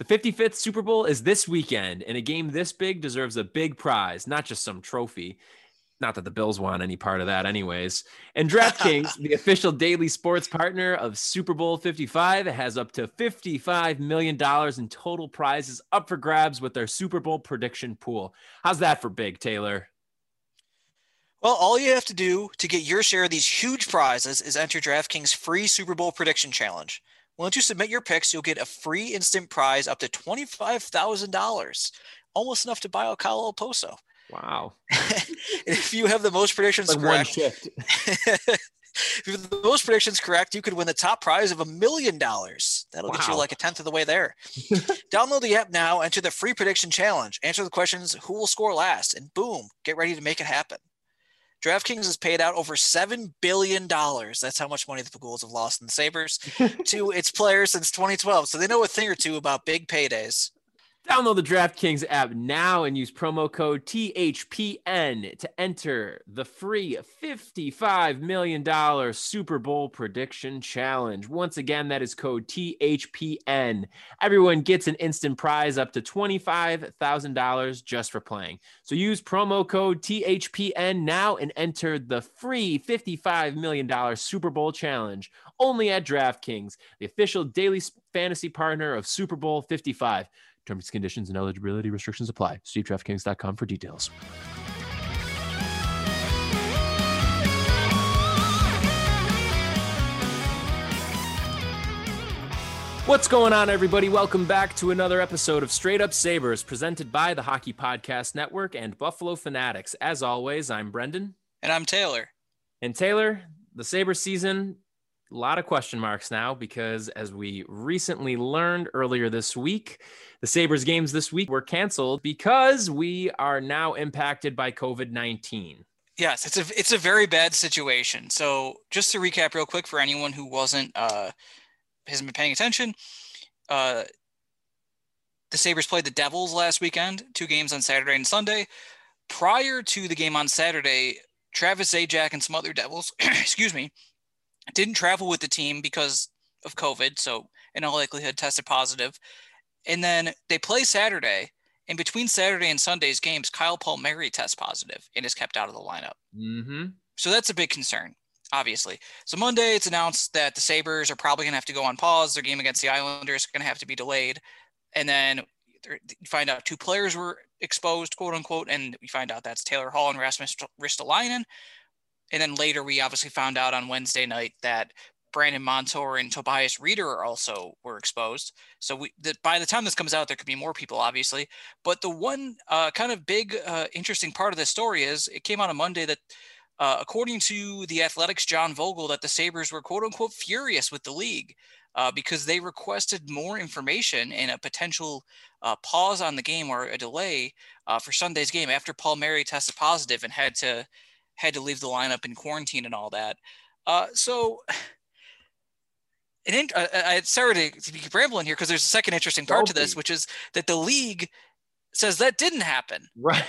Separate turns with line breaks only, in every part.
The 55th Super Bowl is this weekend, and a game this big deserves a big prize, not just some trophy. Not that the Bills want any part of that, anyways. And DraftKings, the official daily sports partner of Super Bowl 55, has up to $55 million in total prizes up for grabs with their Super Bowl prediction pool. How's that for big, Taylor?
Well, all you have to do to get your share of these huge prizes is enter DraftKings free Super Bowl prediction challenge. Once you submit your picks, you'll get a free instant prize up to $25,000, almost enough to buy a Kyle Okposo.
Wow.
if you have the most predictions
like
correct, if you have the most predictions correct, you could win the top prize of a million dollars. That'll wow. get you like a tenth of the way there. Download the app now, enter the free prediction challenge, answer the questions who will score last, and boom, get ready to make it happen. DraftKings has paid out over $7 billion. That's how much money the Pegulas have lost in the Sabres to its players since 2012. So they know a thing or two about big paydays.
Download the DraftKings app now and use promo code THPN to enter the free $55 million Super Bowl prediction challenge. Once again, that is code THPN. Everyone gets an instant prize up to $25,000 just for playing. So use promo code THPN now and enter the free $55 million Super Bowl challenge only at DraftKings, the official daily fantasy partner of Super Bowl 55. Terms, conditions, and eligibility restrictions apply. See DraftKings.com for details. What's going on, everybody? Welcome back to another episode of Straight Up Sabres, presented by the Hockey Podcast Network and Buffalo Fanatics. As always, I'm Brendan.
And I'm Taylor.
And Taylor, the Sabre season a lot of question marks now because, as we recently learned earlier this week, the Sabres games this week were canceled because we are now impacted by COVID 19.
Yes, it's a it's a very bad situation. So just to recap real quick for anyone who wasn't uh hasn't been paying attention, uh the Sabres played the Devils last weekend, two games on Saturday and Sunday. Prior to the game on Saturday, Travis Zajac and some other Devils, excuse me, didn't travel with the team because of COVID, so in all likelihood tested positive. And then they play Saturday. and between Saturday and Sunday's games, Kyle Palmieri tests positive and is kept out of the lineup.
Mm-hmm.
So that's a big concern, obviously. So Monday, it's announced that the Sabres are probably going to have to go on pause. Their game against the Islanders is going to have to be delayed. And then you find out two players were exposed, quote unquote, and we find out that's Taylor Hall and Rasmus Ristolainen. And then later, we obviously found out on Wednesday night that Brandon Montour and Tobias Rieder also were exposed. So we, the, by the time this comes out, there could be more people, obviously. But the one uh, kind of big, uh, interesting part of this story is it came out on Monday that, uh, according to the Athletics' John Vogl, that the Sabres were quote unquote furious with the league uh, because they requested more information and a potential uh, pause on the game or a delay uh, for Sunday's game after Palmieri tested positive and had to had to leave the lineup in quarantine and all that. Uh, so, and uh, I sorry to, to be rambling here because there's a second interesting part to this, which is that the league says that didn't happen.
Right.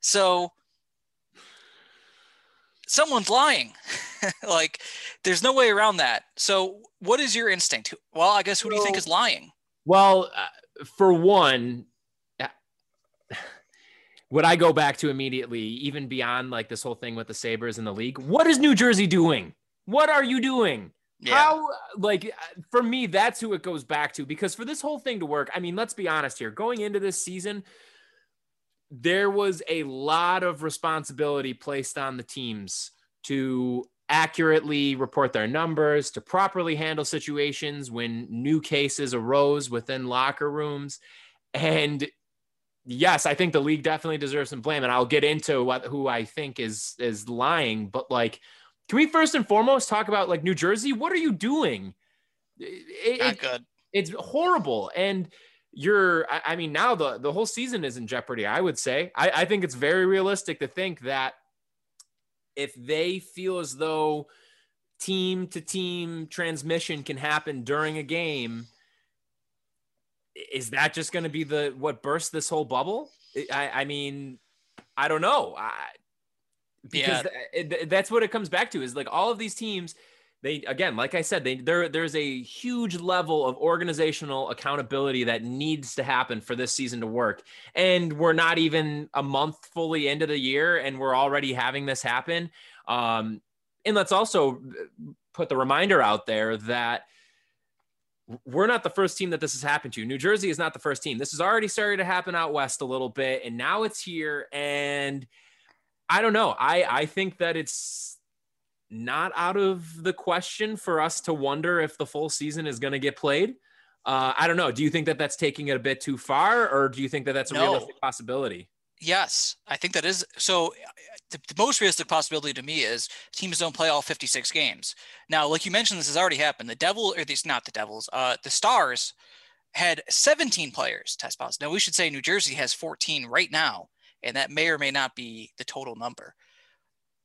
So someone's lying. like, there's no way around that. So, what is your instinct? Well, I guess who do you think is lying?
Well, uh, for one, would I go back to immediately, even beyond like this whole thing with the Sabres and the league? What is New Jersey doing? What are you doing? Yeah. How like for me, that's who it goes back to because for this whole thing to work, I mean, let's be honest here. Going into this season, there was a lot of responsibility placed on the teams to accurately report their numbers, to properly handle situations when new cases arose within locker rooms. And yes, I think the league definitely deserves some blame. And I'll get into what who I think is is lying, but like can we first and foremost talk about like New Jersey? What are you doing?
It, Not good.
It's horrible. And you're, I, I, mean, now the, the whole season is in jeopardy, I would say. I, I think it's very realistic to think that if they feel as though team to team transmission can happen during a game, is that just going to be the what burst this whole bubble? I, I mean, I don't know. I, because yeah. th- that's what it comes back to is like all of these teams they again like i said they there there's a huge level of organizational accountability that needs to happen for this season to work and we're not even a month fully into the year and we're already having this happen um, and let's also uh, put the reminder out there that we're not the first team that this has happened to. New Jersey is not the first team. This has already started to happen out west a little bit, and now it's here. And I don't know. I I think that it's not out of the question for us to wonder if the full season is going to get played. Uh, I don't know. Do you think that that's taking it a bit too far, or do you think that that's a no. realistic possibility?
Yes, I think that is. So, the, the, most realistic possibility to me is teams don't play all 56 games. Now, like you mentioned, this has already happened. The Devil, or these not the Devils, uh, the Stars had 17 players test positive. Now, we should say New Jersey has 14 right now and that may or may not be the total number.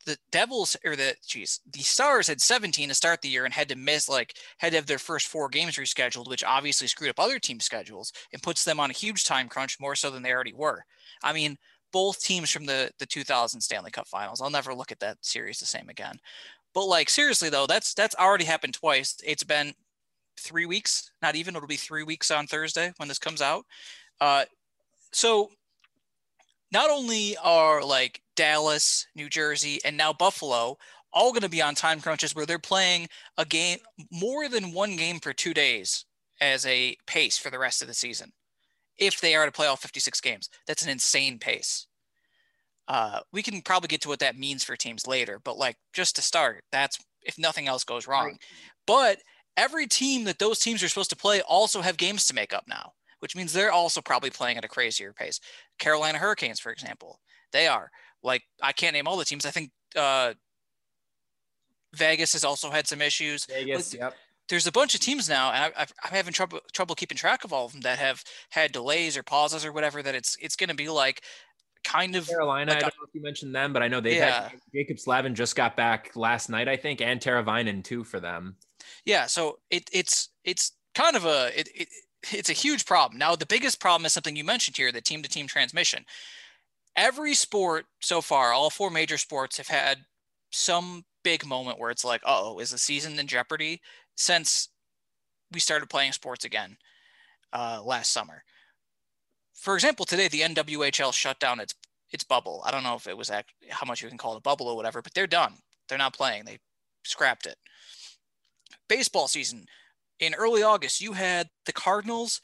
The Devils or the geez, the Stars had 17 to start the year and had to miss like had to have their first four games rescheduled, which obviously screwed up other team schedules and puts them on a huge time crunch more so than they already were. I mean, both teams from the the 2000 Stanley Cup Finals. I'll never look at that series the same again. But like seriously though, that's that's already happened twice. It's been three weeks, not even. It'll be three weeks on Thursday when this comes out. Uh, so not only are like Dallas, New Jersey, and now Buffalo all going to be on time crunches where they're playing a game more than one game for two days as a pace for the rest of the season. If they are to play all 56 games, that's an insane pace. Uh, we can probably get to what that means for teams later, but like just to start, that's if nothing else goes wrong. Right. But every team that those teams are supposed to play also have games to make up now which means they're also probably playing at a crazier pace. Carolina Hurricanes, for example, they are like I can't name all the teams. I think uh, Vegas has also had some issues.
Vegas, like, yep.
There's a bunch of teams now, and I, am having trouble trouble keeping track of all of them that have had delays or pauses or whatever. That it's it's going to be like kind of
Carolina. Like I don't know if you mentioned them, but I know they yeah. had Jaccob Slavin just got back last night, I think, and Teravainen too for them.
Yeah, so it, it's it's kind of a it, it it's a huge problem. Now, the biggest problem is something you mentioned here, the team to team transmission. Every sport so far, all four major sports have had some big moment where it's like, oh, is the season in jeopardy since we started playing sports again uh, last summer? For example, today the NWHL shut down its its bubble. I don't know if it was act- how much you can call it a bubble or whatever, but they're done. They're not playing. They scrapped it. Baseball season in early August, you had the Cardinals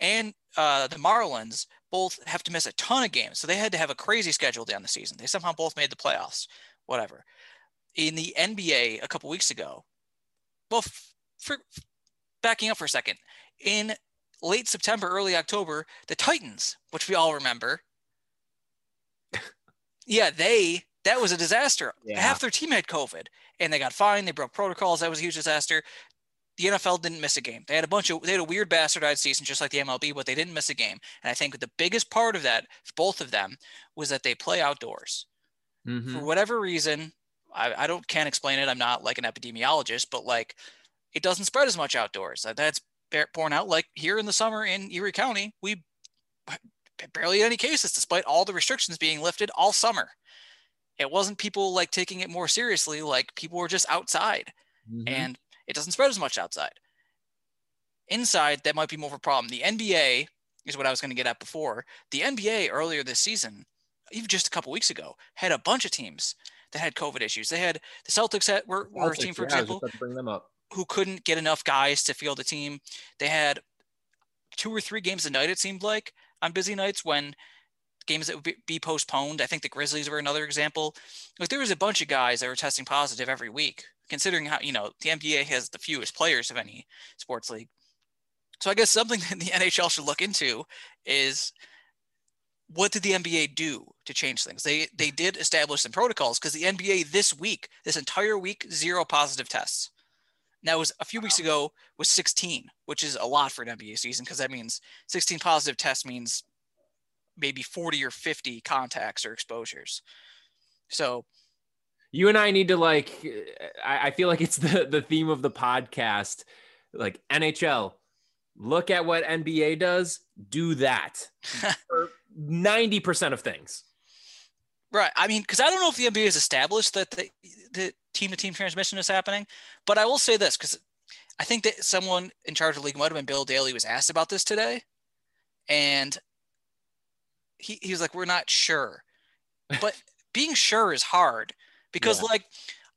and uh, the Marlins both have to miss a ton of games. So they had to have a crazy schedule down the season. They somehow both made the playoffs, whatever. In the NBA a couple weeks ago, well, for backing up for a second, in late September, early October, the Titans, which we all remember, yeah, they that was a disaster. Yeah. Half their team had COVID and they got fined. They broke protocols. That was a huge disaster the NFL didn't miss a game. They had a bunch of they had a weird bastardized season just like the MLB, but they didn't miss a game. And I think the biggest part of that, both of them, was that they play outdoors. Mm-hmm. For whatever reason, I, I don't can't explain it. I'm not like an epidemiologist, but like it doesn't spread as much outdoors. That's borne out like here in the summer in Erie County, we barely had any cases despite all the restrictions being lifted all summer. It wasn't people like taking it more seriously, like people were just outside. Mm-hmm. And it doesn't spread as much outside. Inside, that might be more of a problem. The NBA is what I was going to get at before. The NBA earlier this season, even just a couple weeks ago, had a bunch of teams that had COVID issues. They had the Celtics had were, were Celtics, a team, for yeah, example.
bring them up.
who couldn't get enough guys to field a team. They had two or three games a night, it seemed like, on busy nights when games that would be postponed. I think the Grizzlies were another example. Like there was a bunch of guys that were testing positive every week, considering how, you know, the NBA has the fewest players of any sports league. So I guess something that the NHL should look into is what did the NBA do to change things? They they did establish some protocols because the NBA this week, this entire week, zero positive tests. Now it was a few weeks ago was 16, which is a lot for an NBA season because that means 16 positive tests means maybe 40 or 50 contacts or exposures. So
you and I need to like I, I feel like it's the the theme of the podcast. Like NHL, look at what NBA does, do that. 90% of things.
Right. I mean, because I don't know if the NBA has established that the, the team to team transmission is happening, but I will say this because I think that someone in charge of the league might have been Bill Daly was asked about this today. And he, he was like, we're not sure. But being sure is hard because, yeah. like,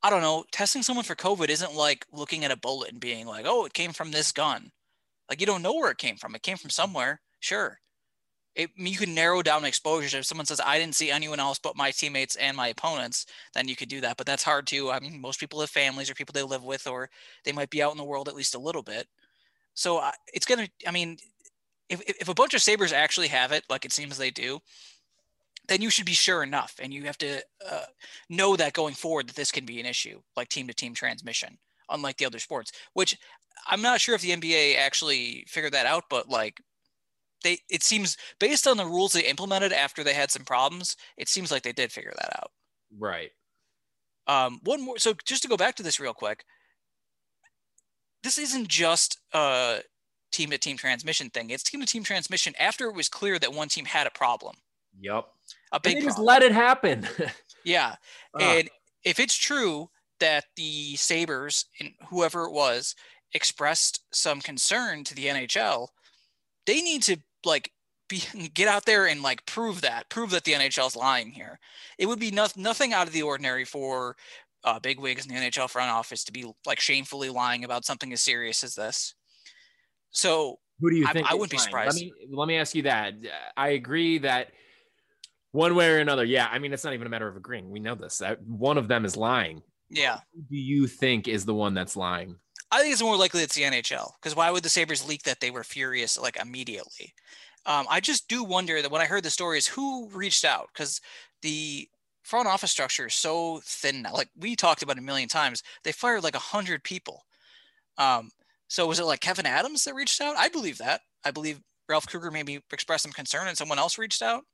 I don't know, testing someone for COVID isn't like looking at a bullet and being like, oh, it came from this gun. Like, you don't know where it came from. It came from somewhere. Sure it, you can narrow down exposure. If someone says, I didn't see anyone else but my teammates and my opponents, then you could do that. But that's hard too. I mean, most people have families or people they live with, or they might be out in the world at least a little bit. So it's going to, I mean, if, if a bunch of Sabres actually have it, like it seems they do, then you should be sure enough. And you have to uh, know that going forward that this can be an issue, like team to team transmission, unlike the other sports, which I'm not sure if the NBA actually figured that out, but like they it seems based on the rules they implemented after they had some problems, it seems like they did figure that out.
Right.
Um, one more. So just to go back to this real quick, this isn't just a team to team transmission thing. It's team to team transmission after it was clear that one team had a problem.
Yep.
A big.
just let it happen.
yeah, uh. and if it's true that the Sabres and whoever it was expressed some concern to the NHL, they need to like be get out there and like prove that prove that the NHL is lying here. It would be no, nothing out of the ordinary for uh, big wigs in the NHL front office to be like shamefully lying about something as serious as this. So
who do you think?
I, I wouldn't be surprised.
Let me let me ask you that. I agree that one way or another, yeah. I mean, it's not even a matter of agreeing. We know this. That one of them is lying.
Yeah.
Who do you think is the one that's lying?
I think it's more likely it's the NHL because why would the Sabres leak that they were furious like immediately? Um, I just do wonder that when I heard the stories, who reached out because the front office structure is so thin now. Like we talked about a million times, they fired like a hundred people. Um, so was it like Kevyn Adams that reached out? I believe that. I believe Ralph Krueger maybe expressed some concern and someone else reached out.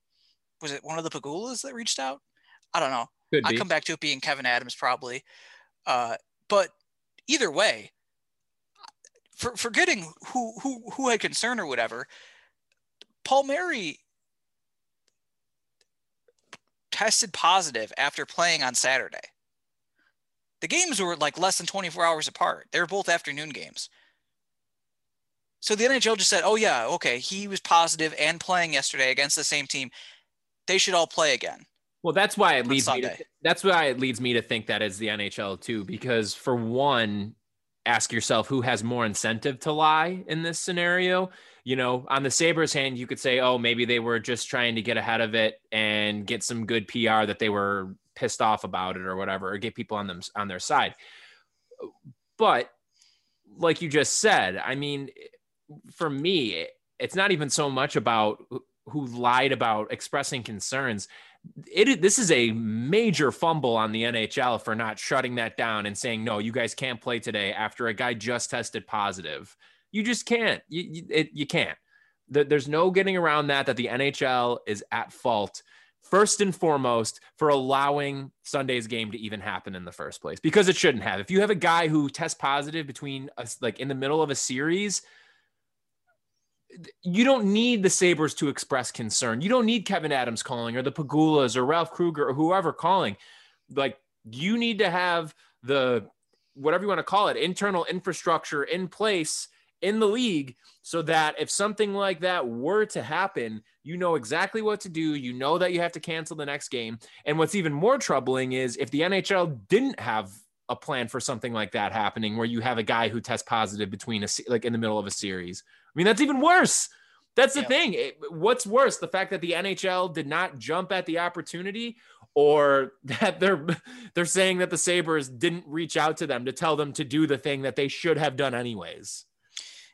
Was it one of the Pegulas that reached out? I don't know. I come back to it being Kevyn Adams probably. Uh, but either way, for forgetting who who who had concern or whatever, Palmieri tested positive after playing on Saturday. The games were like less than 24 hours apart. They were both afternoon games. So the NHL just said, "Oh yeah, okay, he was positive and playing yesterday against the same team. They should all play again."
Well, that's why it leads me. To, that's why it leads me to think that is the NHL too, because for one, ask yourself who has more incentive to lie in this scenario. You know, on the Sabres hand, you could say, oh, maybe they were just trying to get ahead of it and get some good PR that they were pissed off about it or whatever, or get people on them on their side. But like you just said, I mean, for me, it's not even so much about who lied about expressing concerns it this is a major fumble on the NHL for not shutting that down and saying no, you guys can't play today after a guy just tested positive. You just can't. You you, it, you can't. There's no getting around that. That the NHL is at fault first and foremost for allowing Sunday's game to even happen in the first place because it shouldn't have. If you have a guy who tests positive between us, like in the middle of a series, you don't need the Sabres to express concern. You don't need Kevyn Adams calling or the Pegulas or Ralph Krueger or whoever calling. Like you need to have the whatever you want to call it, internal infrastructure in place in the league so that if something like that were to happen, you know exactly what to do. You know that you have to cancel the next game. And what's even more troubling is if the NHL didn't have a plan for something like that happening where you have a guy who tests positive between a like in the middle of a series. I mean, that's even worse. That's the thing. It, what's worse, the fact that the NHL did not jump at the opportunity or that they're they're saying that the Sabres didn't reach out to them to tell them to do the thing that they should have done anyways.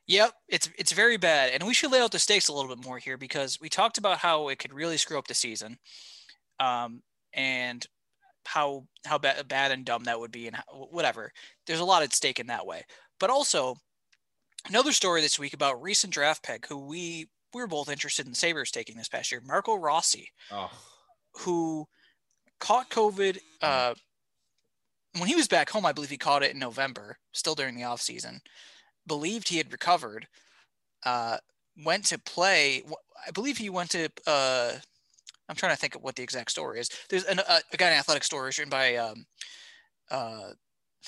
Yep, it's it's very bad, and we should lay out the stakes a little bit more here because we talked about how it could really screw up the season, um, and how how bad, bad and dumb that would be, and how, whatever. There's a lot at stake in that way, but also another story this week about recent draft pick who we we were both interested in Sabres taking this past year, Marco Rossi, oh. who caught COVID uh, when he was back home. I believe he caught it in November, still during the off season believed he had recovered, uh, went to play. I believe he went to. Uh, I'm trying to think of what the exact story is. There's an, a, a guy in athletic story written by, um, uh,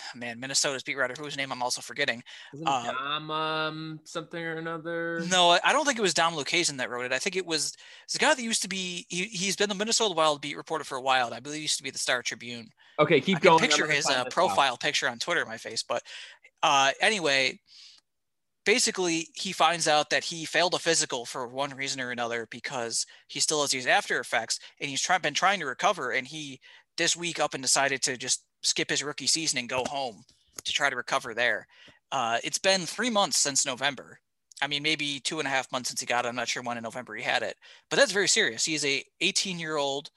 man, Minnesota's beat writer whose name I'm also forgetting.
Um, Dom um, something or another.
No, I don't think it was Dom Luszczyszyn that wrote it. I think it was it's a guy that used to be. He, he's been the Minnesota Wild beat reporter for a while. I believe he used to be the Star Tribune.
Okay, keep I going.
Picture his uh, profile out. picture on Twitter, my face. But uh, anyway, basically he finds out that he failed a physical for one reason or another because he still has these after effects and he's try- been trying to recover and he this week up and decided to just skip his rookie season and go home to try to recover there uh, it's been three months since november i mean maybe two and a half months since he got it i'm not sure when in november he had it but that's very serious he's a 18 year old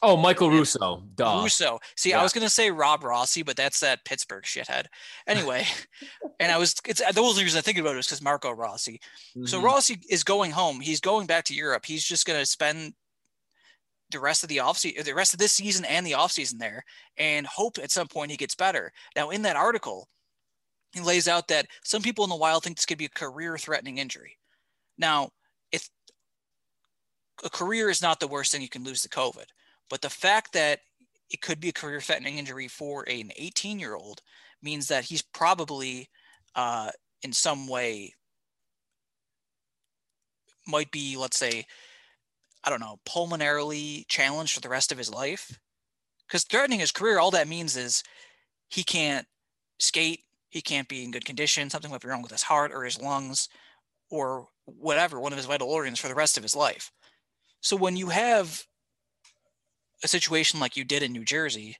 Oh, Michael Russo. Duh.
Russo. See, yeah. I was gonna say Rob Rossi, but that's that Pittsburgh shithead. Anyway, and I was it's the only reason I think about it is because Marco Rossi. Mm-hmm. So Rossi is going home. He's going back to Europe. He's just gonna spend the rest of the offseason, the rest of this season and the offseason there, and hope at some point he gets better. Now, in that article, he lays out that some people in the wild think this could be a career-threatening injury. Now, if a career is not the worst thing you can lose to COVID but the fact that it could be a career threatening injury for an 18 year old means that he's probably uh, in some way might be, let's say, I don't know, pulmonarily challenged for the rest of his life. Because threatening his career, all that means is he can't skate, he can't be in good condition, something might be wrong with his heart or his lungs or whatever, one of his vital organs for the rest of his life. So when you have a situation like you did in New Jersey,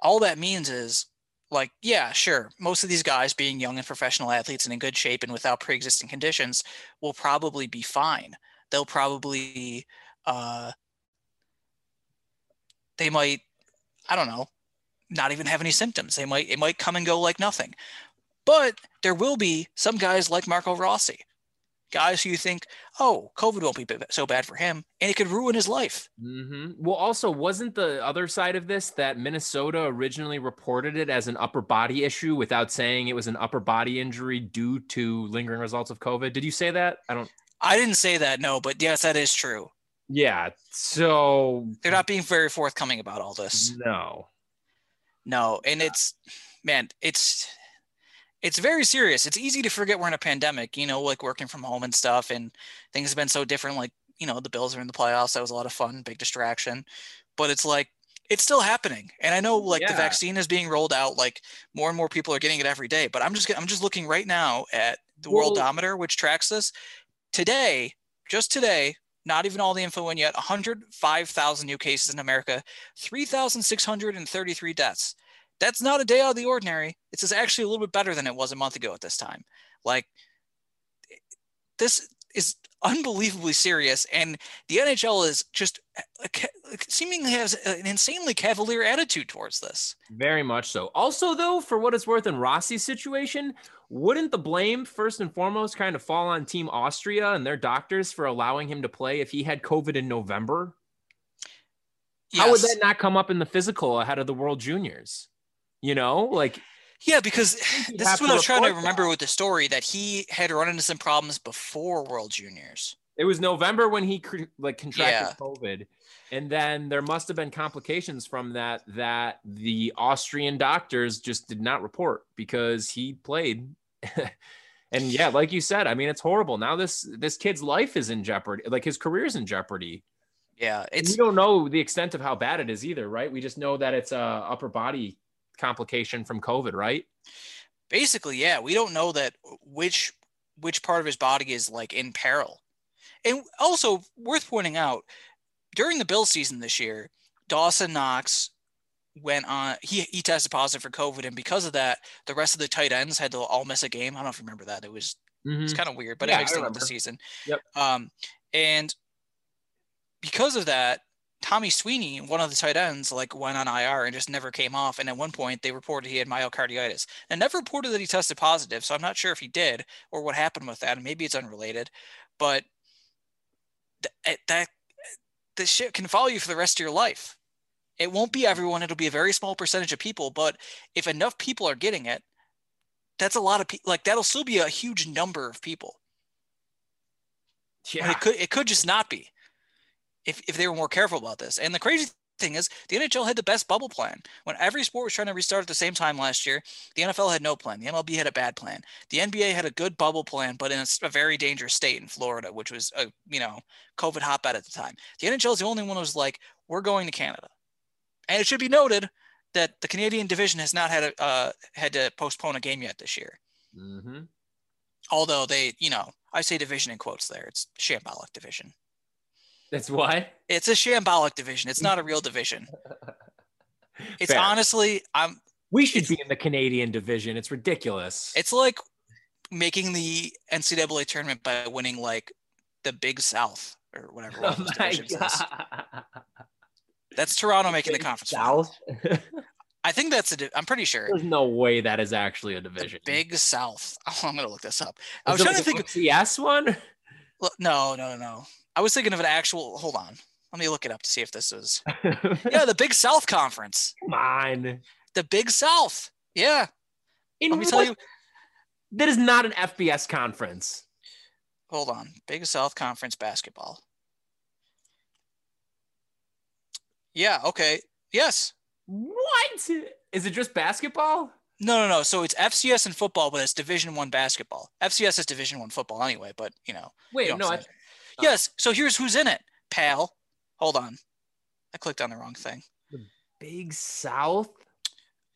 all that means is like, yeah, sure, most of these guys being young and professional athletes and in good shape and without pre-existing conditions will probably be fine. They'll probably uh they might I don't know, not even have any symptoms. They might it might come and go like nothing. But there will be some guys like Marco Rossi guys who you think, oh, COVID won't be so bad for him, and it could ruin his life.
Mm-hmm. Well, also, wasn't the other side of this that Minnesota originally reported it as an upper body issue without saying it was an upper body injury due to lingering results of COVID? Did you say that? I don't.
I didn't say that, no, but yes, that is true.
Yeah. So
they're not being very forthcoming about all this.
No.
No, and it's man, it's it's very serious. It's easy to forget we're in a pandemic, you know, like working from home and stuff, and things have been so different. Like, you know, the Bills are in the playoffs. That was a lot of fun, big distraction. But it's like, it's still happening. And I know like yeah. the vaccine is being rolled out, like more and more people are getting it every day. But I'm just I'm just looking right now at the well, worldometer, which tracks this. Today, just today, not even all the info in yet, 105,000 new cases in America, 3,633 deaths that's not a day out of the ordinary. It's actually a little bit better than it was a month ago at this time. Like this is unbelievably serious, and the NHL is just seemingly has an insanely cavalier attitude towards this.
Very much so. Also, though, for what it's worth in Rossi's situation, wouldn't the blame first and foremost kind of fall on Team Austria and their doctors for allowing him to play if he had COVID in November? Yes. How would that not come up in the physical ahead of the World Juniors? You know, like
yeah, because this is what I was trying to remember that. with the story that he had run into some problems before World Juniors.
It was November when he like contracted yeah. COVID, and then there must have been complications from that that the Austrian doctors just did not report because he played. and yeah, like you said, I mean, it's horrible. Now this this kid's life is in jeopardy, like his career's in jeopardy.
Yeah, it's
we don't know the extent of how bad it is either, right? We just know that it's a upper body complication from COVID, right?
Basically, yeah. We don't know that which which part of his body is like in peril. And also worth pointing out, during the Bill season this year, Dawson Knox went on he he tested positive for COVID, and because of that, the rest of the tight ends had to all miss a game. I don't know if you remember that. It was mm-hmm. it's kind of weird, but yeah, it makes sense the season.
Yep.
Um, and because of that, Tommy Sweeney, one of the tight ends, like went on IR and just never came off. And at one point, they reported he had myocarditis, and never reported that he tested positive. So I'm not sure if he did or what happened with that. And maybe it's unrelated, but th- that this shit can follow you for the rest of your life. It won't be everyone. It'll be a very small percentage of people. But if enough people are getting it, that's a lot of people. Like that'll still be a huge number of people. Yeah. But it could it could just not be if if they were more careful about this. And the crazy thing is the NHL had the best bubble plan. When every sport was trying to restart at the same time last year, the NFL had no plan. The MLB had a bad plan. The NBA had a good bubble plan, but in a, a very dangerous state in Florida, which was a you know COVID hotbed at the time. The NHL is the only one who was like, we're going to Canada. And it should be noted that the Canadian division has not had a, uh, had to postpone a game yet this year.
Mm-hmm.
Although they, you know, I say division in quotes there. It's shambolic division.
That's why
it's a shambolic division. It's not a real division. It's Fair. honestly, I'm.
We should be in the Canadian division. It's ridiculous.
It's like making the NCAA tournament by winning like the Big South or whatever. Oh my God. That's Toronto making the conference.
South.
I think that's a. Di- I'm pretty sure.
There's no way that is actually a division.
The Big South. Oh, I'm gonna look this up.
I was trying to think. Of the CS one.
No, no, no, no. I was thinking of an actual. Hold on. Let me look it up to see if this is. yeah, the Big South Conference.
Come on.
The Big South. Yeah.
In Let me what? tell you. That is not an FBS conference.
Hold on. Big South Conference basketball. Yeah. Okay. Yes.
What? Is it just basketball?
No, no, no. So it's FCS and football, but it's Division One basketball. FCS is Division One football anyway. But you know.
Wait, no. I,
Yes. So here's who's in it, pal. Hold on. I clicked on the wrong thing.
The Big South?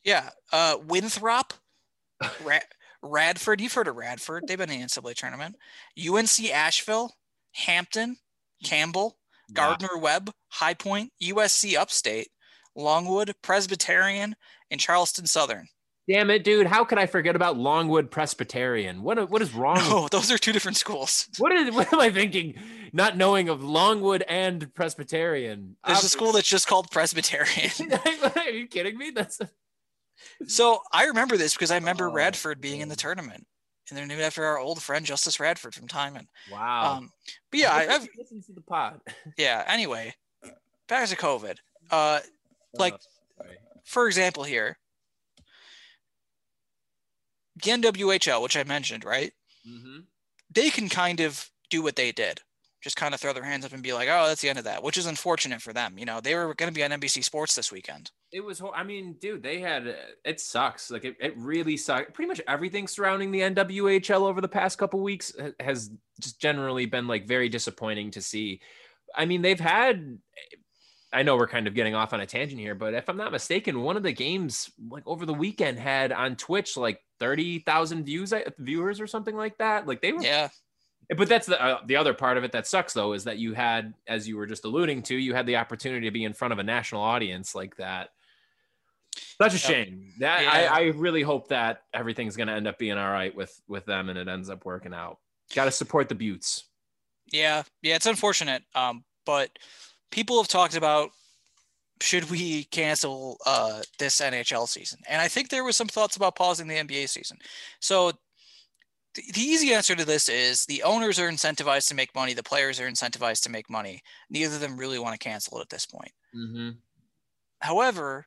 Yeah. Uh, Winthrop, Ra- Radford. You've heard of Radford. They've been in the NCAA tournament. UNC Asheville, Hampton, Campbell, Gardner Webb, High Point, USC Upstate, Longwood, Presbyterian, and Charleston Southern.
Damn it, dude! How could I forget about Longwood Presbyterian? What what is wrong?
No, with... those are two different schools.
What is what am I thinking? Not knowing of Longwood and Presbyterian.
There's a school that's just called Presbyterian.
are you kidding me? That's a...
so I remember this because I remember oh, Radford being in the tournament, and they're named after our old friend Justice Radford from Timon.
Wow.
Um, but yeah, I, have
listened to the pod.
yeah. Anyway, back to COVID. Uh, like, oh, for example, here the NWHL, which I mentioned, right?
Mm-hmm.
They can kind of do what they did, just kind of throw their hands up and be like, "Oh, that's the end of that," which is unfortunate for them. You know, they were going to be on NBC Sports this weekend.
It was. I mean, dude, they had. It sucks. Like it, it really sucks. Pretty much everything surrounding the NWHL over the past couple weeks has just generally been like very disappointing to see. I mean, they've had I know we're kind of getting off on a tangent here, but if I'm not mistaken, one of the games like over the weekend had on Twitch like 30,000 views viewers or something like that. Like they were
Yeah.
But that's the uh, the other part of it that sucks though is that you had as you were just alluding to, you had the opportunity to be in front of a national audience like that. Such a shame. That yeah. I, I really hope that everything's going to end up being all right with with them and it ends up working out. Got to support the Beauts.
Yeah. Yeah, it's unfortunate. Um but people have talked about should we cancel uh, this NHL season? And I think there was some thoughts about pausing the NBA season. So the, the easy answer to this is the owners are incentivized to make money, the players are incentivized to make money. Neither of them really want to cancel it at this point.
Mm-hmm.
However,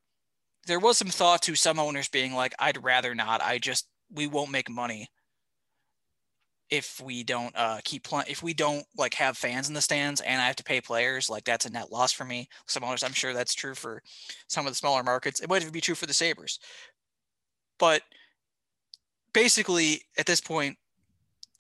there was some thought to some owners being like, I'd rather not. I just we won't make money if we don't uh, keep playing, if we don't like have fans in the stands and I have to pay players, like that's a net loss for me. Some others, I'm sure that's true for some of the smaller markets. It might even be true for the Sabres. But basically, at this point,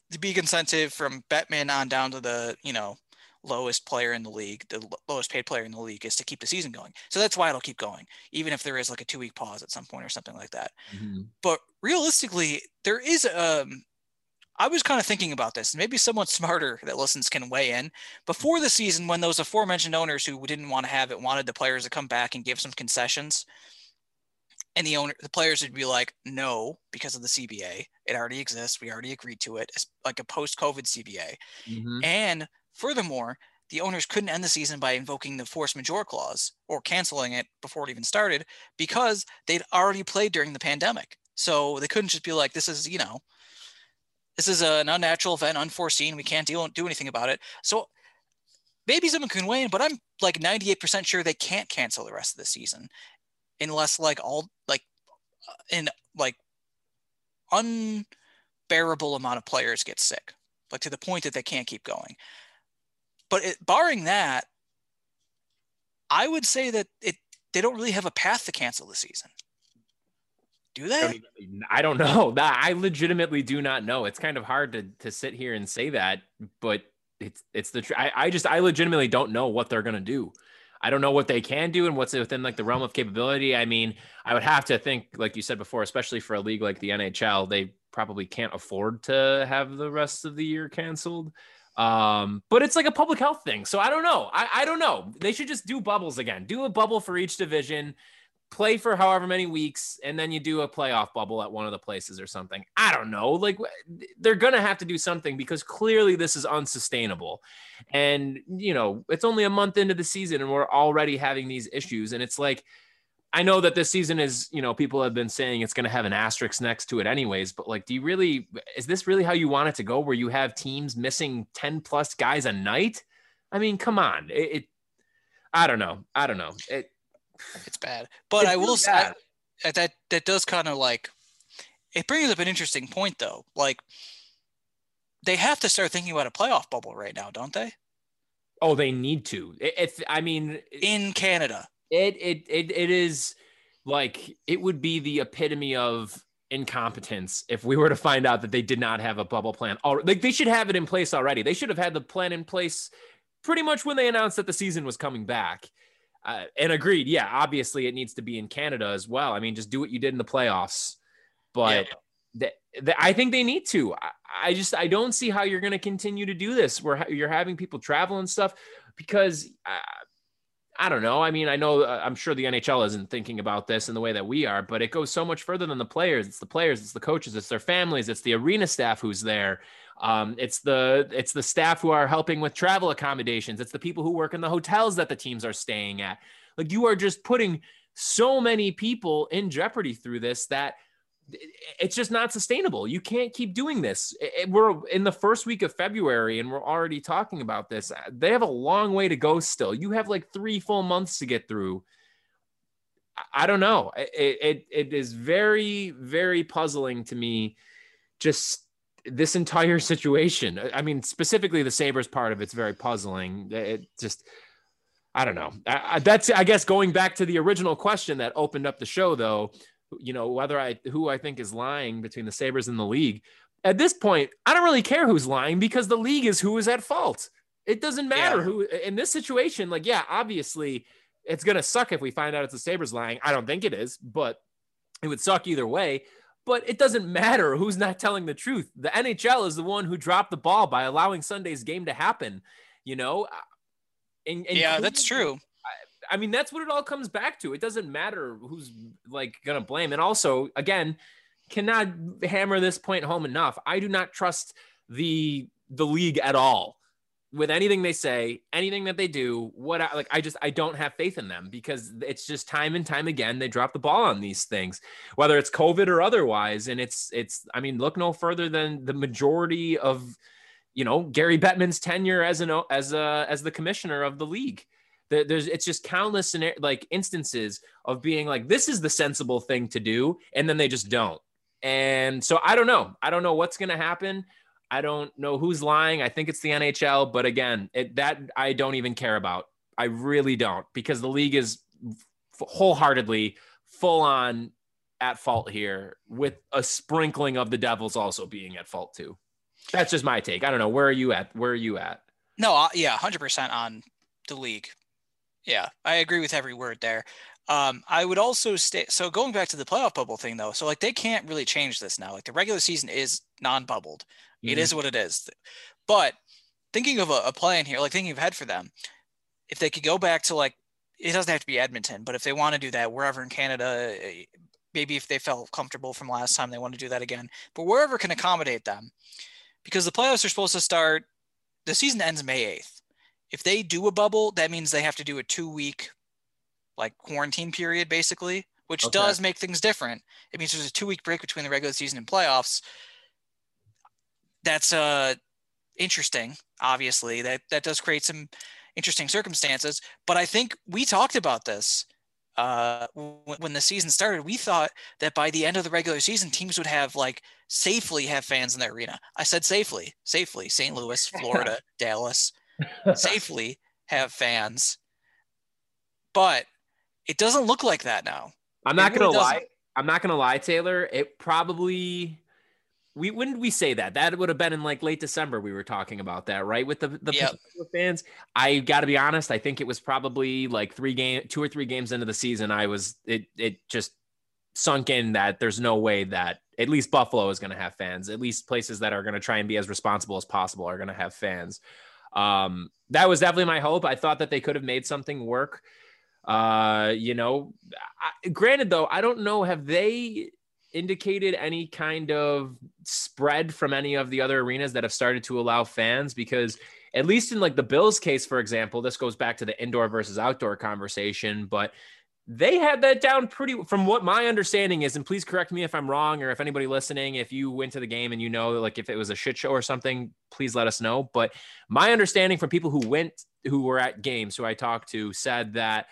the big incentive from Bettman on down to the, you know, lowest player in the league, the lowest paid player in the league, is to keep the season going. So that's why it'll keep going, even if there is like a two week pause at some point or something like that. Mm-hmm. But realistically, there is um I was kind of thinking about this, and maybe someone smarter that listens can weigh in. Before the season, when those aforementioned owners who didn't want to have it wanted the players to come back and give some concessions, and the owner, the players would be like, "No," because of the CBA. It already exists. We already agreed to it. It's like a post-COVID CBA. Mm-hmm. And furthermore, the owners couldn't end the season by invoking the force majeure clause or canceling it before it even started because they'd already played during the pandemic. So they couldn't just be like, "This is, you know." This is an unnatural event, unforeseen. We can't deal, do anything about it. So maybe someone can win, but I'm like 98% sure they can't cancel the rest of the season unless like all like uh, in like unbearable amount of players get sick, like to the point that they can't keep going. But it, barring that, I would say that it they don't really have a path to cancel the season. Do they? I
don't, even, I don't know. That I legitimately do not know. It's kind of hard to to sit here and say that, but it's it's the I, I just I legitimately don't know what they're gonna do. I don't know what they can do and what's within like the realm of capability. I mean, I would have to think, like you said before, especially for a league like the NHL, they probably can't afford to have the rest of the year canceled. Um, but it's like a public health thing. So I don't know. I, I don't know. They should just do bubbles again. Do a bubble for each division play for however many weeks and then you do a playoff bubble at one of the places or something. I don't know. Like they're going to have to do something because clearly this is unsustainable. And, you know, it's only a month into the season and we're already having these issues. And it's like, I know that this season is, you know, people have been saying it's going to have an asterisk next to it anyways, but like, do you really, is this really how you want it to go where you have teams missing 10 plus guys a night? I mean, come on. It, it I don't know. I don't know. It,
it's bad. But it's I will say that that does kind of like it brings up an interesting point though. Like they have to start thinking about a playoff bubble right now, don't they?
Oh, they need to. It, it's I mean
in Canada.
It it it it is like it would be the epitome of incompetence if we were to find out that they did not have a bubble plan. All Like they should have it in place already. They should have had the plan in place pretty much when they announced that the season was coming back. Uh, and agreed. Yeah, obviously it needs to be in Canada as well. I mean, just do what you did in the playoffs. But yeah. the, the, I think they need to. I, I, just I don't see how you're going to continue to do this where you're having people travel and stuff because uh, I don't know. I mean, I know uh, I'm sure the NHL isn't thinking about this in the way that we are, but it goes so much further than the players. It's the players, it's the coaches, it's their families, it's the arena staff who's there. Um, it's the it's the staff who are helping with travel accommodations. It's the people who work in the hotels that the teams are staying at. Like you are just putting so many people in jeopardy through this that it's just not sustainable. You can't keep doing this. we're in the first week of February and we're already talking about this. They have a long way to go still. You have like three full months to get through. I don't know. It, it, it is very, very puzzling to me just this entire situation. I mean, specifically the Sabres part of it's very puzzling. It just, I don't know. I, that's, I guess, going back to the original question that opened up the show, though, you know, whether I, who I think is lying between the Sabres and the league. At this point, I don't really care who's lying because the league is who is at fault. It doesn't matter yeah. who, in this situation, like, yeah, obviously it's going to suck if we find out it's the Sabres lying. I don't think it is, but it would suck either way but it doesn't matter who's not telling the truth. The NHL is the one who dropped the ball by allowing Sunday's game to happen, you know?
Uh, and, and yeah, that's true.
I, I mean, that's what it all comes back to. It doesn't matter who's like going to blame. And also, again, cannot hammer this point home enough. I do not trust the the league at all with anything they say, anything that they do, what I, like I just I don't have faith in them because it's just time and time again they drop the ball on these things, whether it's COVID or otherwise. And it's it's I mean look no further than the majority of you know Gary Bettman's tenure as an as a as the commissioner of the league. There's it's just countless like instances of being like this is the sensible thing to do, and then they just don't. And so I don't know. I don't know what's going to happen. I don't know who's lying. I think it's the NHL, but again, it, that I don't even care about. I really don't because the league is wholeheartedly full on at fault here with a sprinkling of the Devils also being at fault too. That's just my take. I don't know. Where are you at? Where are you at?
No, uh, yeah, 100% on the league. Yeah, I agree with every word there. Um, I would also stay. So going back to the playoff bubble thing, though, so like they can't really change this now. Like the regular season is non-bubbled. Mm-hmm. It is what it is. But thinking of a, a plan here, like thinking ahead for them, if they could go back to like, it doesn't have to be Edmonton, but if they want to do that wherever in Canada, eh, maybe if they felt comfortable from last time, they want to do that again. But wherever can accommodate them, because the playoffs are supposed to start. The season ends May 8th. If they do a bubble, that means they have to do a two week like quarantine period basically, which okay. does make things different. It means there's a two week break between the regular season and playoffs. That's uh interesting, obviously. That that does create some interesting circumstances. But I think we talked about this uh, when the season started. We thought that by the end of the regular season, teams would have like safely have fans in their arena. I said safely, safely. St. Louis, Florida, Dallas, safely have fans. But it doesn't look like that now.
I'm not really gonna doesn't. lie. I'm not gonna lie, Taylor. It probably we when did we say that? That would have been in like late December. We were talking about that, right? With the the yep. fans. I got to be honest. I think it was probably like three game, two or three games into the season. I was it it just sunk in that there's no way that at least Buffalo is going to have fans. At least places that are going to try and be as responsible as possible are going to have fans. Um, that was definitely my hope. I thought that they could have made something work. Uh, you know, I, granted though, I don't know. Have they indicated any kind of spread from any of the other arenas that have started to allow fans? Because at least in like the Bills case, for example, this goes back to the indoor versus outdoor conversation, but they had that down pretty from what my understanding is and please correct me if i'm wrong or if anybody listening if you went to the game and you know like if it was a shit show or something please let us know but my understanding from people who went who were at games who i talked to said that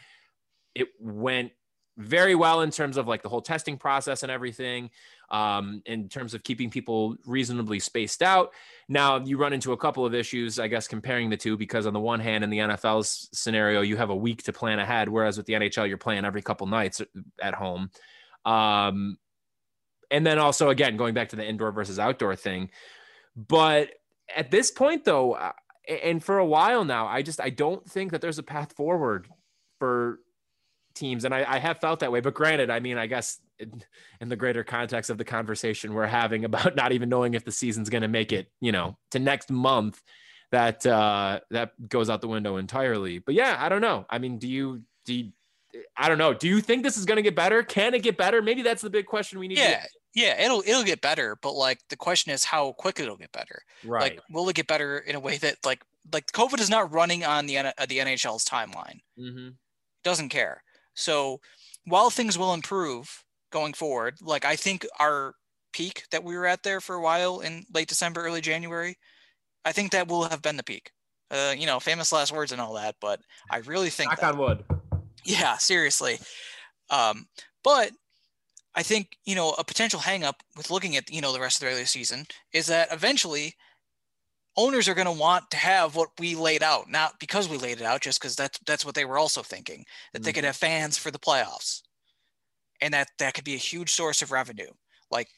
it went very well in terms of like the whole testing process and everything um, in terms of keeping people reasonably spaced out. Now you run into a couple of issues i guess comparing the two because on the one hand in the nfl's scenario you have a week to plan ahead whereas with the nhl you're playing every couple nights at home. Um, and then also again going back to the indoor versus outdoor thing. But at this point though and for a while now i just i don't think that there's a path forward for teams, and I, I have felt that way. But granted, I mean, I guess in, in, the greater context of the conversation we're having about not even knowing if the season's going to make it, you know, to next month, that uh, that goes out the window entirely. But yeah, I don't know. I mean, do you do? You, I don't know. Do you think this is going to get better? Can it get better? Maybe that's the big question we need.
Yeah, yeah, it'll it'll get better, but like the question is how quick it'll get better.
Right.
Like, will it get better in a way that like like COVID is not running on the uh, the NHL's timeline.
Mm-hmm.
Doesn't care. So while things will improve going forward, like I think our peak that we were at there for a while in late December, early January, I think that will have been the peak. Uh, you know, famous last words and all that, but I really think
knock
that,
on wood.
Yeah, seriously. Um, but I think you know a potential hangup with looking at you know the rest of the regular season is that eventually owners are going to want to have what we laid out, not because we laid it out, just because that's that's what they were also thinking that mm-hmm. they could mm-hmm. have fans for the playoffs, and that that could be a huge source of revenue. Like,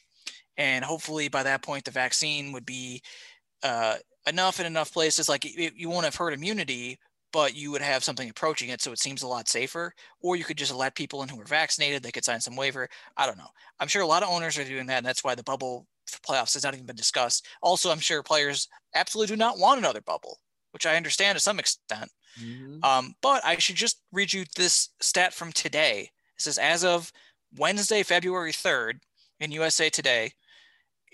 and hopefully by that point the vaccine would be uh, enough in enough places. Like it, you won't have herd immunity, but you would have something approaching it, so it seems a lot safer. Or you could just let people in who are vaccinated; they could sign some waiver. I don't know. I'm sure a lot of owners are doing that, and that's why the bubble playoffs has not even been discussed. Also, I'm sure players absolutely do not want another bubble, which I understand to some extent. Mm-hmm. Um, but I should just read you this stat from today. It says, as of Wednesday, February 3rd, in USA Today,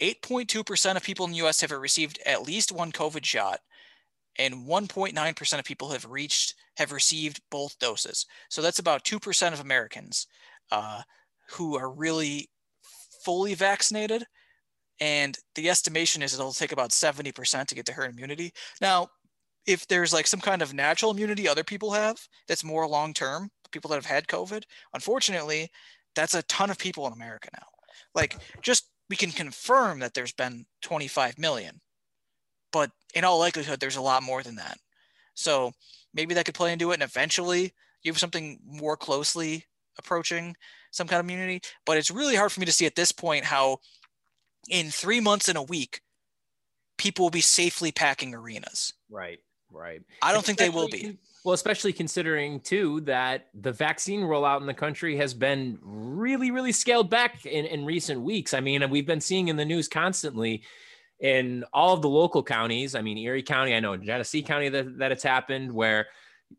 8.2% of people in the US have received at least one COVID shot, and 1.9% of people have reached have received both doses. So that's about 2% of Americans uh, who are really fully vaccinated and the estimation is it'll take about 70% to get to herd immunity. Now, if there's like some kind of natural immunity other people have that's more long term, people that have had COVID, unfortunately, that's a ton of people in America now. Like, just we can confirm that there's been 25 million, but in all likelihood, there's a lot more than that. So maybe that could play into it, and eventually you have something more closely approaching some kind of immunity. But it's really hard for me to see at this point how in three months and a week, people will be safely packing arenas.
Right. Right.
I don't think they will be.
Well, especially considering too that the vaccine rollout in the country has been really, really scaled back in, in recent weeks. I mean, we've been seeing in the news constantly in all of the local counties. I mean, Erie County, I know Genesee County that, that it's happened where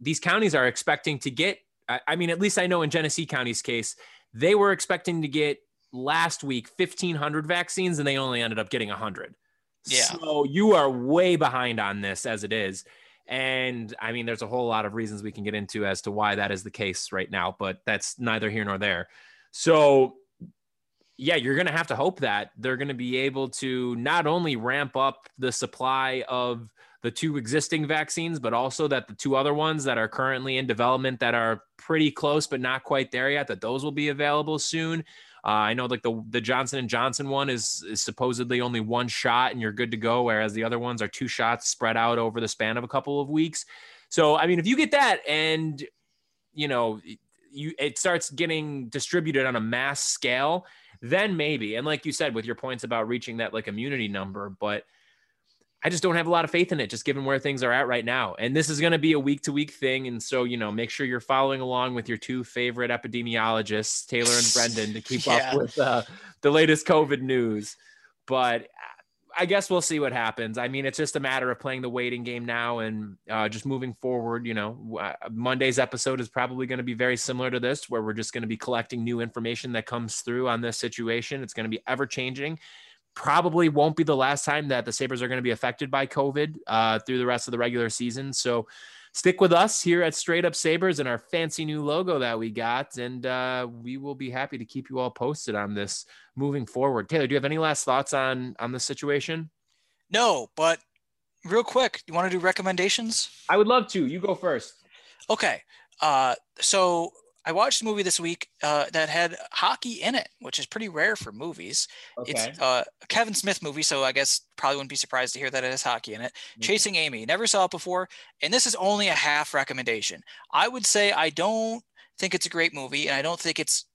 these counties are expecting to get, I, I mean, at least I know in Genesee County's case, they were expecting to get last week 1500 vaccines and they only ended up getting 100
yeah.
So you are way behind on this as it is. And i mean there's a whole lot of reasons we can get into as to why that is the case right now but that's neither here nor there. So yeah you're going to have to hope that they're going to be able to not only ramp up the supply of the two existing vaccines, but also that the two other ones that are currently in development that are pretty close but not quite there yet, that those will be available soon. Uh, I know like the the Johnson and Johnson one is is supposedly only one shot and you're good to go, whereas the other ones are two shots spread out over the span of a couple of weeks. So I mean, if you get that and you know you it starts getting distributed on a mass scale, then maybe. And like you said, with your points about reaching that like immunity number, but I just don't have a lot of faith in it, just given where things are at right now. And this is going to be a week to week thing. And so, you know, make sure you're following along with your two favorite epidemiologists, Taylor and Brendan, to keep yeah. up with uh, the latest COVID news. But I guess we'll see what happens. I mean, it's just a matter of playing the waiting game now and uh, just moving forward. You know, uh, Monday's episode is probably going to be very similar to this, where we're just going to be collecting new information that comes through on this situation. It's going to be ever changing probably won't be the last time that the Sabres are going to be affected by COVID uh, through the rest of the regular season. So stick with us here at Straight Up Sabres and our fancy new logo that we got. And uh, we will be happy to keep you all posted on this moving forward. Taylor, do you have any last thoughts on on the situation?
No, but real quick, you want to do recommendations?
I would love to. You go first.
Okay. Uh, so I watched a movie this week uh, that had hockey in it, which is pretty rare for movies. Okay. It's uh, a Kevin Smith movie, so I guess probably wouldn't be surprised to hear that it has hockey in it. Okay. Chasing Amy, never saw it before, and this is only a half recommendation. I would say I don't think it's a great movie, and I don't think it's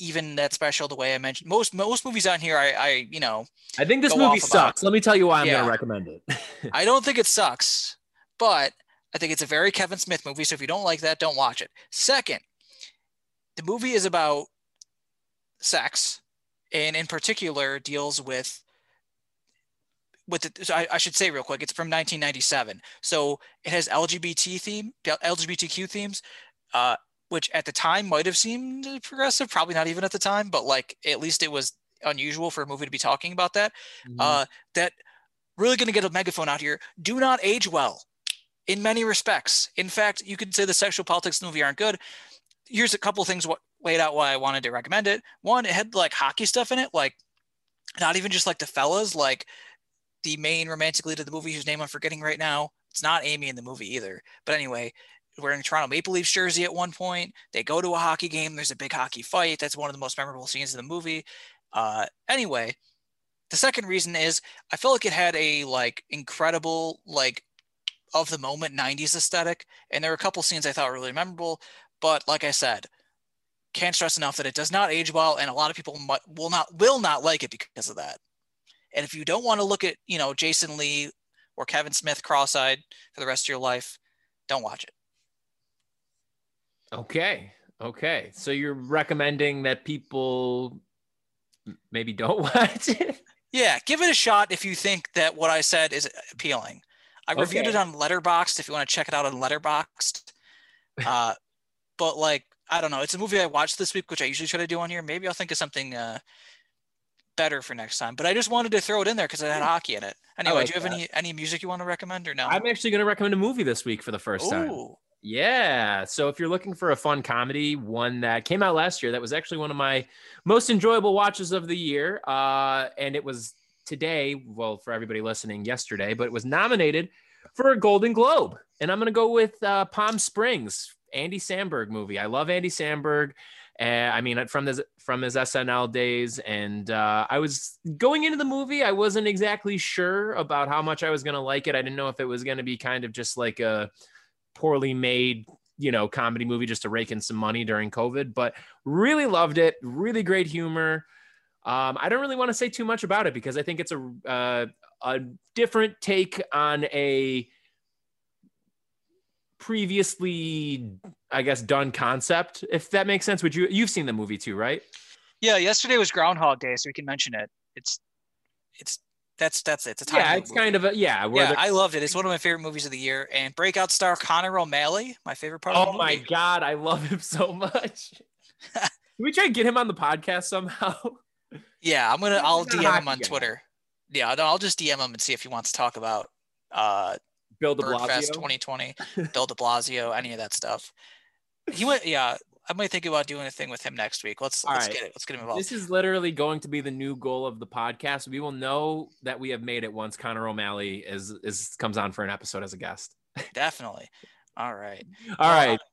even that special the way I mentioned. Most most movies on here, I, I you know,
I think this movie sucks. Let me tell you why I'm yeah. going to recommend it.
I don't think it sucks, but I think it's a very Kevin Smith movie. So if you don't like that, don't watch it. Second, the movie is about sex and in particular deals with with the, so I, I, should say real quick it's from 1997 so it has lgbt theme lgbtq themes uh, which at the time might have seemed progressive probably not even at the time but like at least it was unusual for a movie to be talking about that. Mm-hmm. uh, that really going to get a megaphone out here do not age well in many respects. In fact you could say the sexual politics movie aren't good here's a couple things what laid out why I wanted to recommend it. One, it had like hockey stuff in it, like not even just like the fellas, like the main romantic lead of the movie, whose name I'm forgetting right now. It's not Amy in the movie either. But anyway, wearing Toronto Maple Leafs jersey at one point. They go to a hockey game. There's a big hockey fight. That's one of the most memorable scenes in the movie. Uh, anyway, the second reason is I felt like it had a like incredible like of the moment 90s aesthetic, and there were a couple scenes I thought were really memorable. But like I said, can't stress enough that it does not age well, and a lot of people will not will not like it because of that. And if you don't want to look at you know Jason Lee or Kevin Smith cross-eyed for the rest of your life, don't watch it.
Okay. Okay. So you're recommending that people maybe don't watch it?
Yeah, give it a shot if you think that what I said is appealing. I reviewed it on Letterboxd if you want to check it out on Letterboxd. Uh, but like I don't know. It's a movie I watched this week, which I usually try to do on here. Maybe I'll think of something uh, better for next time. But I just wanted to throw it in there because it had hockey in it. Anyway, like do you have that. any any music you want to recommend or no?
I'm actually going to recommend a movie this week for the first
Ooh.
time. Yeah. So if you're looking for a fun comedy, one that came out last year, that was actually one of my most enjoyable watches of the year. Uh, and it was today, well, for everybody listening, yesterday, but it was nominated for a Golden Globe. And I'm going to go with uh, Palm Springs Andy Samberg movie. I love Andy Samberg. Uh, I mean, from his from his SNL days, and uh, I was going into the movie. I wasn't exactly sure about how much I was going to like it. I didn't know if it was going to be kind of just like a poorly made, you know, comedy movie just to rake in some money during COVID. But really loved it. Really great humor. Um, I don't really want to say too much about it because I think it's a uh, a different take on a previously, I guess, done concept. If that makes sense, would you? You've seen the movie too, right?
Yeah, yesterday was Groundhog Day, so we can mention it. It's it's that's that's it. It's a time
Yeah, it's
movie.
kind of a yeah.
yeah, I loved it. It's one of my favorite movies of the year. And breakout star Connor O'Malley, my favorite part of
oh my god, I love him so much. Can we try and get him on the podcast somehow?
Yeah, I'm gonna
He's
I'll DM him on
guy.
Twitter. Yeah, no, I'll just DM him and see if he wants to talk about uh
Bill De
Birdfest
Blasio.
2020, Bill De Blasio, any of that stuff. He went. Yeah, I might think about doing a thing with him next week. Let's
All
let's
right.
get it. Let's get him involved.
This is literally going to be the new goal of the podcast. We will know that we have made it once Connor O'Malley is is comes on for an episode as a guest.
Definitely. All right.
All right.
Uh,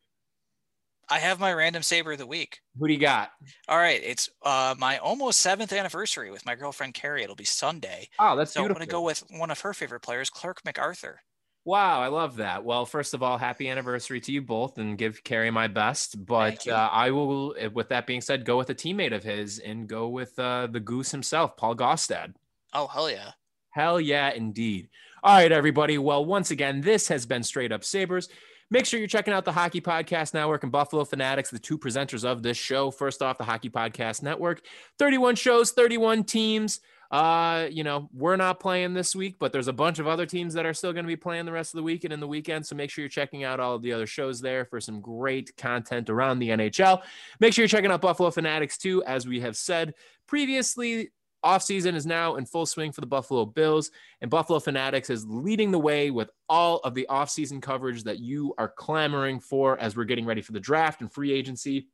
I have my random saber of the week.
who do you got?
All right, it's uh my almost seventh anniversary with my girlfriend Carrie. It'll be Sunday.
Oh, that's
So I'm gonna go with one of her favorite players, Clarke MacArthur.
Wow, I love that. Well, first of all, happy anniversary to you both and give Carrie my best. But uh, I will, uh, with that being said, go with a teammate of his and go with uh, the goose himself, Paul Gaustad.
Oh hell yeah.
Hell yeah, indeed. All right, everybody. Well, once again, this has been Straight Up Sabres. Make sure you're checking out the Hockey Podcast Network and Buffalo Fanatics, the two presenters of this show. First off, the Hockey Podcast Network, 31 shows, 31 teams. Uh, you know, we're not playing this week, but there's a bunch of other teams that are still going to be playing the rest of the week and in the weekend. So make sure you're checking out all of the other shows there for some great content around the NHL. Make sure you're checking out Buffalo Fanatics too, as we have said previously. Offseason is now in full swing for the Buffalo Bills, and Buffalo Fanatics is leading the way with all of the offseason coverage that you are clamoring for as we're getting ready for the draft and free agency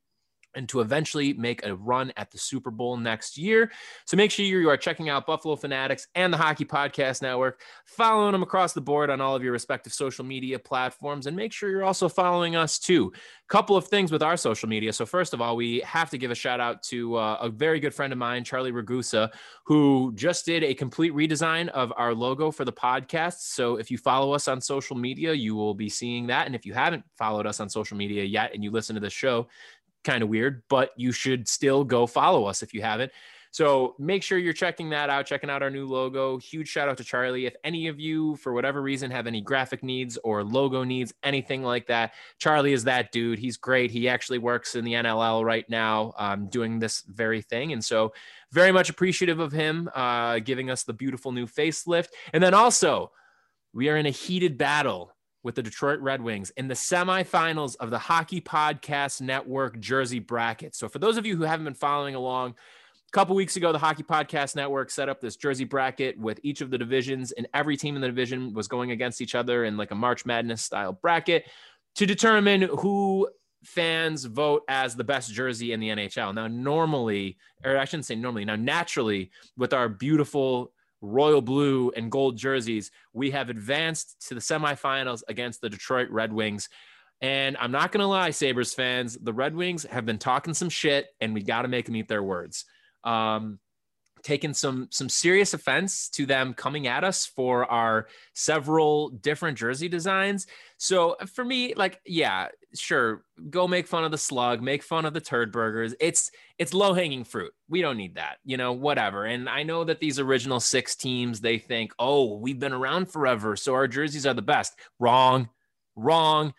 and to eventually make a run at the Super Bowl next year. So make sure you are checking out Buffalo Fanatics and the Hockey Podcast Network, following them across the board on all of your respective social media platforms, and make sure you're also following us too. Couple of things with our social media. So first of all, we have to give a shout out to uh, a very good friend of mine, Charlie Ragusa, who just did a complete redesign of our logo for the podcast. So if you follow us on social media, you will be seeing that. And if you haven't followed us on social media yet and you listen to the show, kind of weird, but you should still go follow us if you haven't. So make sure you're checking that out, checking out our new logo. Huge shout out to Charlie. If any of you, for whatever reason, have any graphic needs or logo needs, anything like that, Charlie is that dude. He's great. He actually works in the NLL right now, um, doing this very thing. And so, very much appreciative of him uh, giving us the beautiful new facelift. And then also, we are in a heated battle with the Detroit Red Wings in the semifinals of the Hockey Podcast Network jersey bracket. So, for those of you who haven't been following along, a couple weeks ago, the Hockey Podcast Network set up this jersey bracket with each of the divisions, and every team in the division was going against each other in like a March Madness style bracket to determine who fans vote as the best jersey in the NHL. Now, normally, or I shouldn't say normally, now naturally, with our beautiful royal blue and gold jerseys, we have advanced to the semifinals against the Detroit Red Wings. And I'm not going to lie, Sabres fans, the Red Wings have been talking some shit, and we got to make them eat their words. Um, taken some some serious offense to them coming at us for our several different jersey designs. So uh, for me, like, yeah, sure, go make fun of the slug, make fun of the turd burgers. It's it's low hanging fruit. We don't need that, you know, whatever. And I know that these original six teams, they think, oh, we've been around forever, so our jerseys are the best. Wrong, wrong.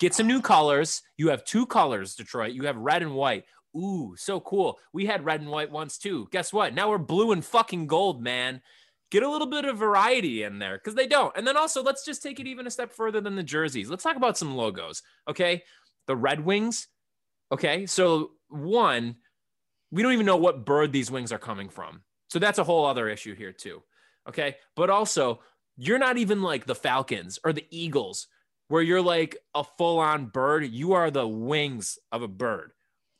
Get some new colors. You have two colors, Detroit. You have red and white. Ooh, so cool. We had red and white once too. Guess what? Now we're blue and fucking gold, man. Get a little bit of variety in there because they don't. And then also, let's just take it even a step further than the jerseys. Let's talk about some logos. Okay. The Red Wings. Okay. So, one, we don't even know what bird these wings are coming from. So, that's a whole other issue here, too. Okay. But also, you're not even like the Falcons or the Eagles where you're like a full on bird. You are the wings of a bird.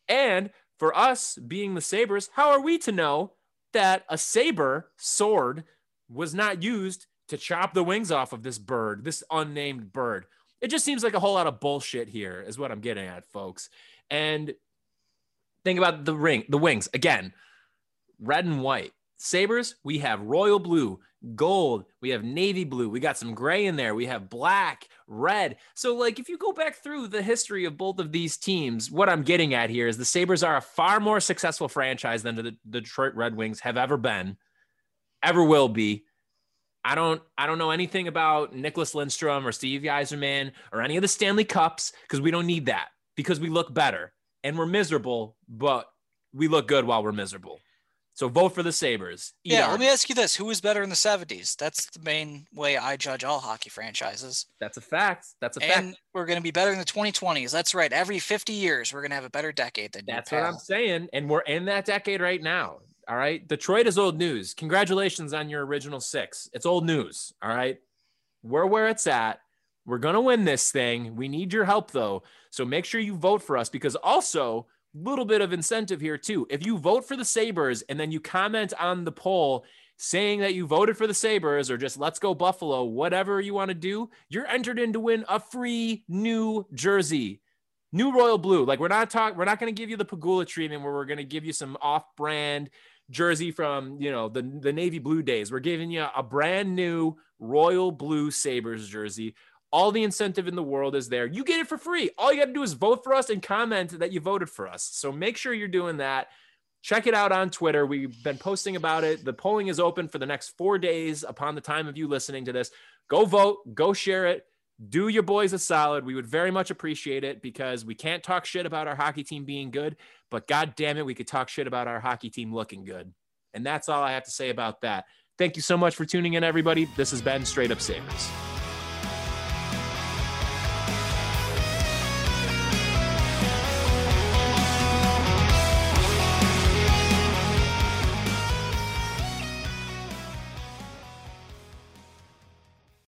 And for us being the Sabres, how are we to know that a saber sword was not used to chop the wings off of this bird, this unnamed bird? It just seems like a whole lot of bullshit here, is what I'm getting at, folks. And think about the ring, the wings again, red and white. Sabres, we have royal blue, gold, we have navy blue, we got some gray in there, we have black, red. So, like, if you go back through the history of both of these teams, what I'm getting at here is the Sabres are a far more successful franchise than the, Detroit Red Wings have ever been, ever will be. I don't I don't know anything about Nicklas Lindstrom or Steve Yzerman or any of the Stanley Cups because we don't need that because we look better and we're miserable, but we look good while we're miserable. So vote for the Sabres.
Eat yeah, let me ask you this: Who was better in the '70s? That's the main way I judge all hockey franchises.
That's a fact. That's a
and
fact.
And we're going to be better in the 2020s. That's right. Every 50 years, we're going to have a better decade than.
That's what I'm saying, and we're in that decade right now. All right, Detroit is old news. Congratulations on your original six. It's old news. All right, we're where it's at. We're gonna win this thing. We need your help though. So make sure you vote for us because also little bit of incentive here too. If you vote for the Sabres and then you comment on the poll saying that you voted for the Sabres or just let's go Buffalo, whatever you want to do, you're entered in to win a free new jersey. New royal blue. Like we're not talking, we're not going to give you the Pegula treatment where we're going to give you some off-brand jersey from you know the the navy blue days. We're giving you a brand new royal blue Sabres jersey all the incentive in the world is there. You get it for free. All you got to do is vote for us and comment that you voted for us. So make sure you're doing that. Check it out on Twitter. We've been posting about it. The polling is open for the next four days upon the time of you listening to this. Go vote, go share it. Do your boys a solid. We would very much appreciate it because we can't talk shit about our hockey team being good, but god damn it, we could talk shit about our hockey team looking good. And that's all I have to say about that. Thank you so much for tuning in, everybody. This has been Straight Up Sabres.